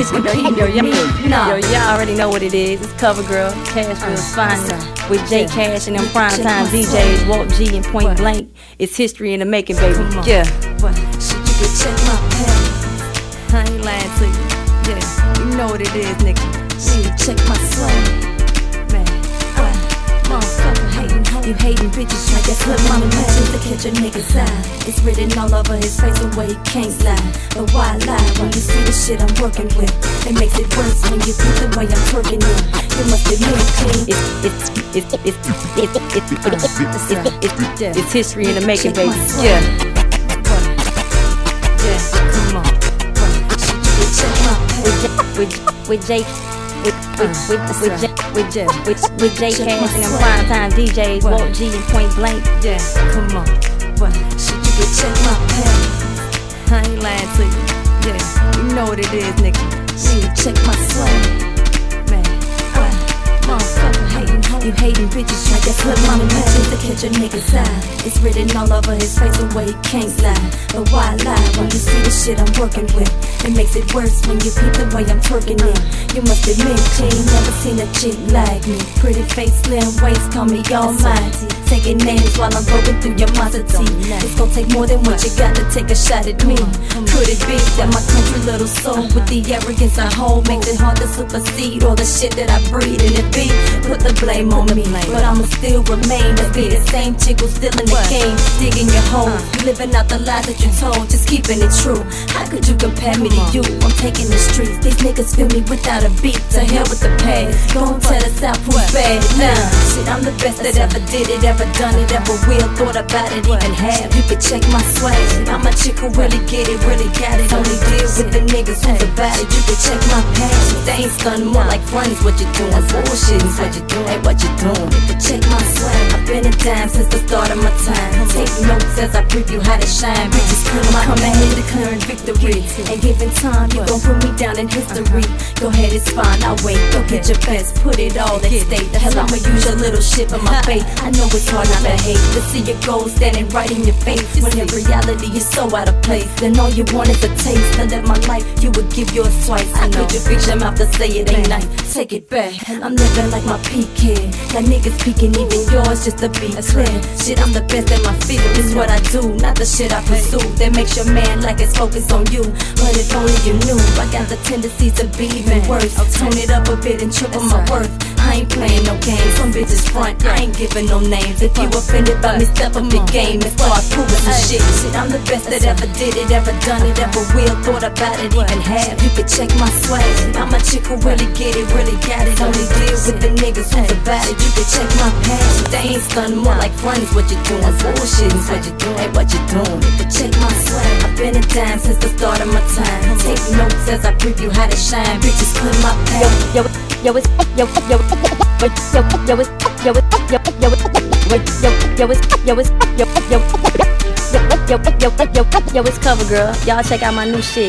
Yo, yo, yo, yo, y'all already know what it is. It's Cover Girl, Cash, Cashville's finest. With J Cash and them prime time DJs, Walt G and Point Blank. It's history in the making, baby. Yeah. Should you get check my pen? I ain't lying to you. Yeah, you know what it is, nigga. Check my slang. Bitches. Guess look, mama matches to catch a nigga's eye. It's written all over his face the way he can't lie. But why lie when you see the shit I'm working with? It makes it worse when you see the way I'm twerking in. You must admit, clean. it's it's it's it's it's it's it's it's it's it's history in the making, baby. Yeah. Yeah. Come on. Should you get check my pen? with with Jake with with with with J with J with with and them primetime DJs, Walt G and Point Blank. Yeah, come on. What? Should you get check my pen? I ain't lying to you. Yeah, you know what it is, nigga. Need to check my slang. Hating bitches. I guess look, mama matches to catch a nigga's eye. It's written all over his face the way he can't lie. But why lie when you see the shit I'm working with? It makes it worse when you peep the way I'm twerking it. You must admit, you ain't never seen a chick like me. Pretty face, slim waist, call me almighty. Taking names while I'm going through your monstrosity. It's gonna take more than what you got to take a shot at me. Could it be that my country little soul with the arrogance I hold makes it hard to supersede all the shit that I breathe? And it be put the blame on me, but I'ma still remain to be the same chick who's still in the game, digging your hole, living out the lies that you told, just keeping it true. How could you compare me to you? I'm taking the streets. These niggas feel me without a beat. To hell with the past. Don't tell us out who's bad. Nah, shit, I'm the best that ever did it, ever done it, ever will. Thought about it, even have. You could check my swag. I'm a chick who really get it, really got it. Only deal with the niggas who's about it. You could check my past. They ain't stunning more like funnies. What you doing? Bullshit is what you doing. Hey, what you doing? You could check my swag. Been a dime since the start of my time. Take notes as I preview how to shine. Bitches come out, come ahead declaring victory. Ain't giving time, you gon' put me down in history. Go ahead, it's fine, I'll wait. Go get your best, put it all at stake. The hell, I'ma use your little shit for my fate. I know it's hard not to hate. To see your goals standing right in your face. When in reality, you're so out of place. Then all you want is a taste. To live my life, you would give yours twice. I know you fix your mouth to say it ain't nice. Take it back. I'm living like my peak kid. Got niggas peeking, even yours, just to be clear. Shit, I'm the best in my field. This what I do, not the shit I pursue. That makes your man like it's focused on you. But if only you knew, I got the tendency to be even worse. Tone it up a bit and triple my worth. I ain't playing no games. Some bitches front, I ain't giving no names. If you offended by me, step up the game and start proving some shit. Shit, I'm the best that ever did it, ever done it, ever will. Thought about it, even have. You could check my swag. I'm a chick who really get it, really got it. Only deal with the niggas who's about it. You could check my past. They ain't stunning more like funnies. What you doing? Bullshit is what you doing. Hey, what you doing? You could check my swag. I've been a dime since the start of my time. Take notes as I preview how to shine. Bitches put my past. yo, yo, it's yo, yo, yo, yo, it's yo, yo, it's yo, it's yo, yo, it's yo, yo, it's yo, it's yo, yo, yo, yo, yo, yo, yo, it's Cover Girl. Y'all check out my new shit.